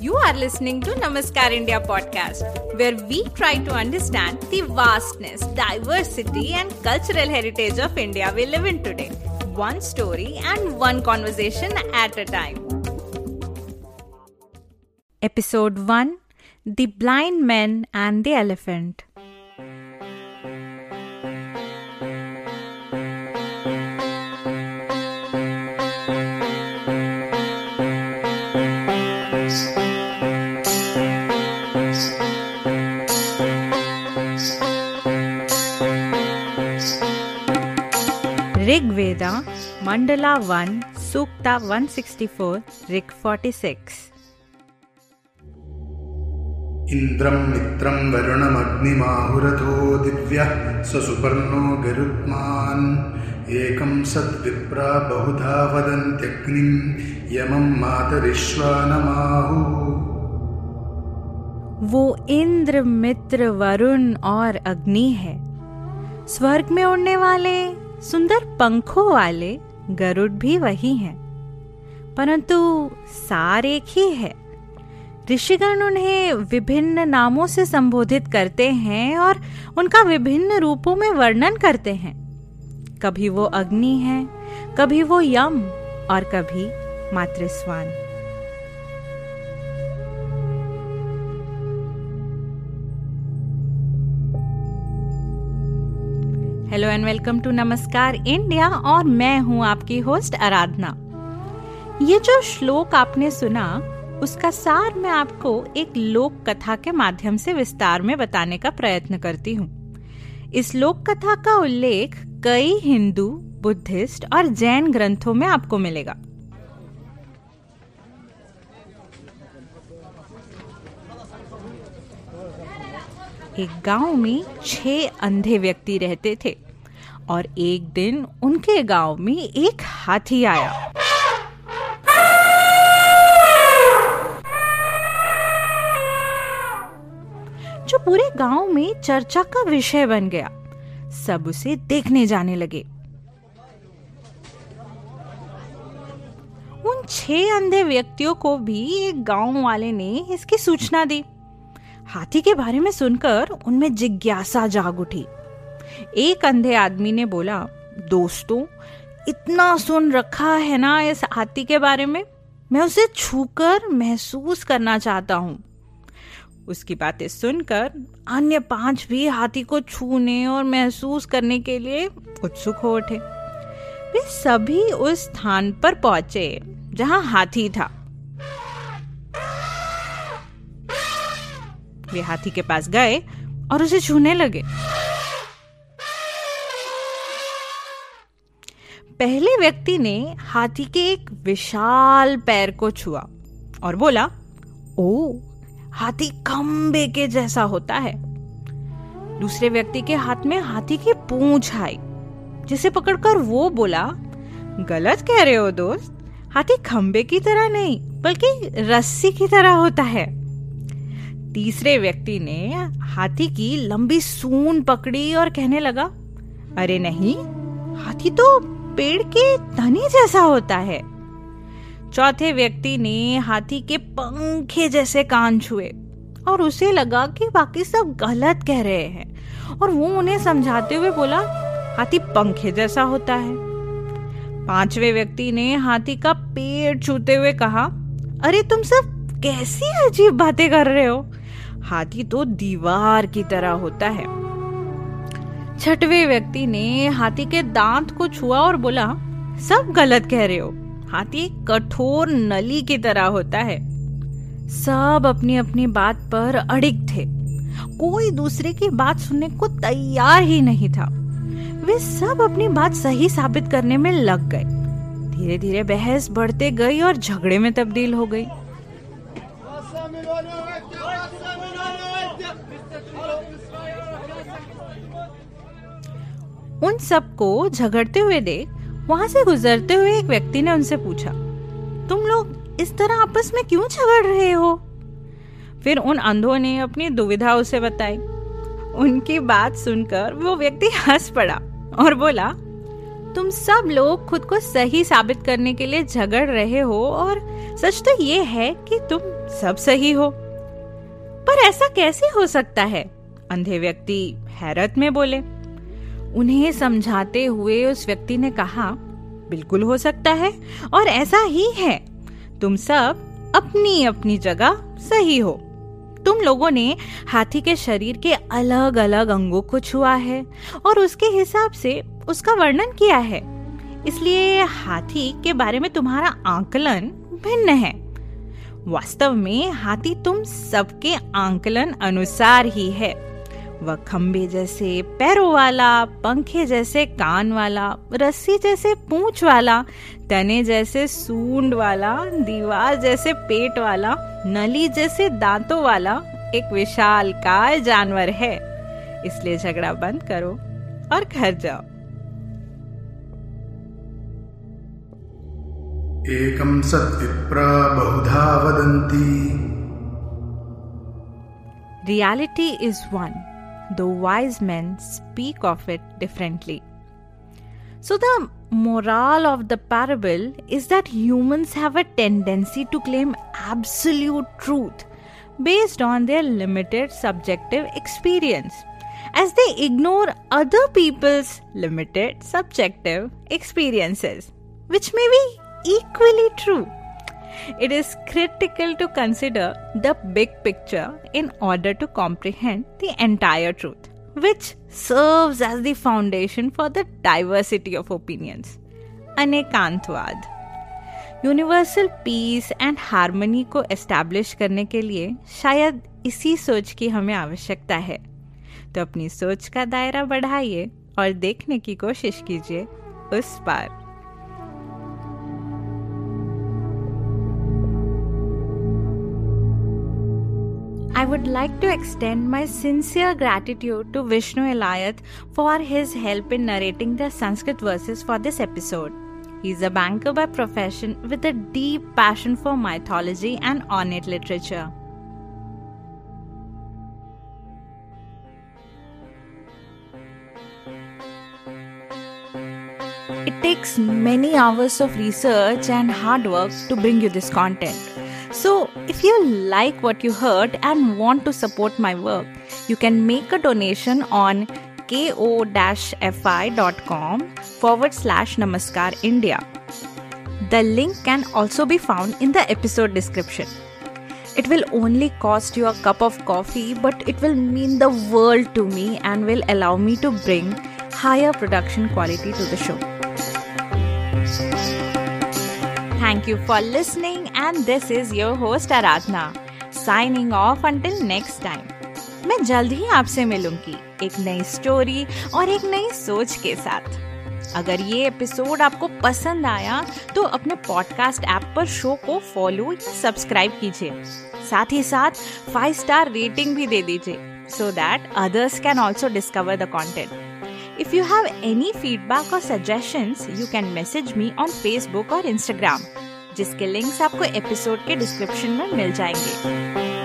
You are listening to Namaskar India podcast, where we try to understand the vastness, diversity, and cultural heritage of India we live in today. One story and one conversation at a time. Episode 1 The Blind Men and the Elephant. Rigveda mandala one sukta 164 Rig 46 इन्द्रं मित्रं वरुणमग्निमाहुरथो दिव्यः स्वसुपर्णो गरुत्मान् एकं सद्विप्रा बहुधा वदन्त्यग्निं यमं मातरिश्वानमाहु वो इंद्र मित्र वरुण और अग्नि है। स्वर्ग में उड़ने वाले सुंदर पंखों वाले गरुड़ भी वही हैं, परंतु सार एक ही है। ऋषिगण उन्हें विभिन्न नामों से संबोधित करते हैं और उनका विभिन्न रूपों में वर्णन करते हैं। कभी वो अग्नि है, कभी वो यम और कभी Matarishvan. Hello and welcome to Namaskar India और मैं हूँ आपकी होस्ट आराधना ये जो श्लोक आपने सुना, उसका सार मैं आपको एक लोक कथा के माध्यम से विस्तार में बताने का प्रयत्न करती हूँ। इस लोक कथा का उल्लेख कई हिंदू, बुद्धिस्ट और जैन ग्रंथों में आपको मिलेगा। एक गाँव में छह अंधे व्यक्ति रहते थे। और एक दिन उनके गाँव में एक हाथी आया। जो पूरे गाँव में चर्चा का विषय बन गया, सब उसे देखने जाने लगे। उन छह अंधे व्यक्तियों को भी एक गाँव वाले ने इसकी सूचना दी। हाथी के बारे में सुनकर उनमें जिज्ञासा जाग उठी। एक अंधे आदमी ने बोला, दोस्तों, इतना सुन रखा है ना इस हाथी के बारे में? मैं उसे छूकर महसूस करना चाहता हूँ। उसकी बातें सुनकर अन्य पाँच भी हाथी को छूने और महसूस करने के लिए उत्सुक हो उठे। वे सभी उस स्थान पर पहुँचे, जहाँ हाथी था। वे हाथी के पास गए और उसे छूने लगे। पहले व्यक्ति ने हाथी के एक विशाल पैर को छुआ और बोला, ओ, हाथी खंबे के जैसा होता है। दूसरे व्यक्ति के हाथ में हाथी की पूंछ आई, जिसे पकड़कर वो बोला, गलत कह रहे हो दोस्त, हाथी खंबे की तरह नहीं, बल्कि रस्सी की तरह होता है। तीसरे व्यक्ति ने हाथी की लंबी सून पकड़ी और कहने लगा, अरे नहीं, हाथी तो पेड़ के तने जैसा होता है। चौथे व्यक्ति ने हाथी के पंखे जैसे कान छुए और उसे लगा कि बाकी सब गलत कह रहे हैं और वो उन्हें समझाते हुए बोला, हाथी पंखे जैसा होता है। पांचवे व्यक्ति ने हाथी का पेड़ छूते हुए कहा, अरे तुम सब कैसी अजीब बातें कर रहे हो? हाथी तो दीवार की तरह होता है। छठवे व्यक्ति ने हाथी के दांत को छुआ और बोला, सब गलत कह रहे हो। हाथी कठोर नली की तरह होता है। सब अपनी अपनी बात पर अड़िग थे। कोई दूसरे की बात सुनने को तैयार ही नहीं था। वे सब अपनी बात सही साबित करने में लग गए। धीरे धीरे बहस बढ़ते गई और झगड़े में तब्दील हो गई। उन सबको झगड़ते हुए देख, वहाँ से गुजरते हुए एक व्यक्ति ने उनसे पूछा, तुम लोग इस तरह आपस में क्यों झगड़ रहे हो? फिर उन अंधों ने अपनी दुविधा उसे बताई। उनकी बात सुनकर वो व्यक्ति हंस पड़ा और बोला, तुम सब लोग खुद को सही साबित करने के लिए झगड़ रहे हो और सच तो ये है कि तुम सब सही हो। पर ऐसा कैसे हो सकता है? अंधे व्यक्ति हैरत में बोले उन्हें समझाते हुए उस व्यक्ति ने कहा, बिल्कुल हो सकता है, और ऐसा ही है। तुम सब अपनी अपनी जगह सही हो। तुम लोगों ने हाथी के शरीर के अलग अलग अंगों को छुआ है, और उसके हिसाब से उसका वर्णन किया है। इसलिए हाथी के बारे में तुम्हारा आंकलन भिन्न है। वास्तव में हाथी तुम सबके आंकलन अनुसार ही है। वह खम्बे जैसे पैरों वाला पंखे जैसे कान वाला रस्सी जैसे पूंछ वाला तने जैसे सूंड वाला दीवार जैसे पेट वाला नली जैसे दांतों वाला एक विशाल काय जानवर है। इसलिए झगड़ा बंद करो और घर जाओ। एकम सत्विप्रा बहुधा वदंती reality is one though wise men speak of it differently. So, the moral of the parable is that humans have a tendency to claim absolute truth based on their limited subjective experience, as they ignore other people's limited subjective experiences, which may be equally true it is critical to consider the big picture in order to comprehend the entire truth, which serves as the foundation for the diversity of opinions. Anekantavada universal peace and harmony को establish करने के लिए शायद इसी सोच की हमें आवश्यकता है तो अपनी सोच का दायरा बढ़ाइए और देखने की कोशिश कीजिए उस पार I would like to extend my sincere gratitude to Vishnu Elayat for his help in narrating the Sanskrit verses for this episode. He is a banker by profession with a deep passion for mythology and ornate literature. It takes many hours of research and hard work to bring you this content. So, if you like what you heard and want to support my work, you can make a donation on ko-fi.com forward slash namaskar India. The link can also be found in the episode description. It will only cost you a cup of coffee, but it will mean the world to me and will allow me to bring higher production quality to the show. Thank you for listening, and this is your host Aradhna. Signing off until next time. मैं जल्द ही आपसे मिलूँगी एक नई story और एक नई सोच के साथ अगर ये एपिसोड आपको पसंद आया तो अपने पॉडकास्ट ऐप पर शो को फॉलो या सब्सक्राइब कीजिए साथ ही साथ फाइव स्टार रेटिंग भी दे दीजिए so that others can also discover the content If you have any feedback or suggestions, you can message me on Facebook or Instagram, जिसके लिंक्स आपको एपिसोड के डिस्क्रिप्शन में मिल जाएँगे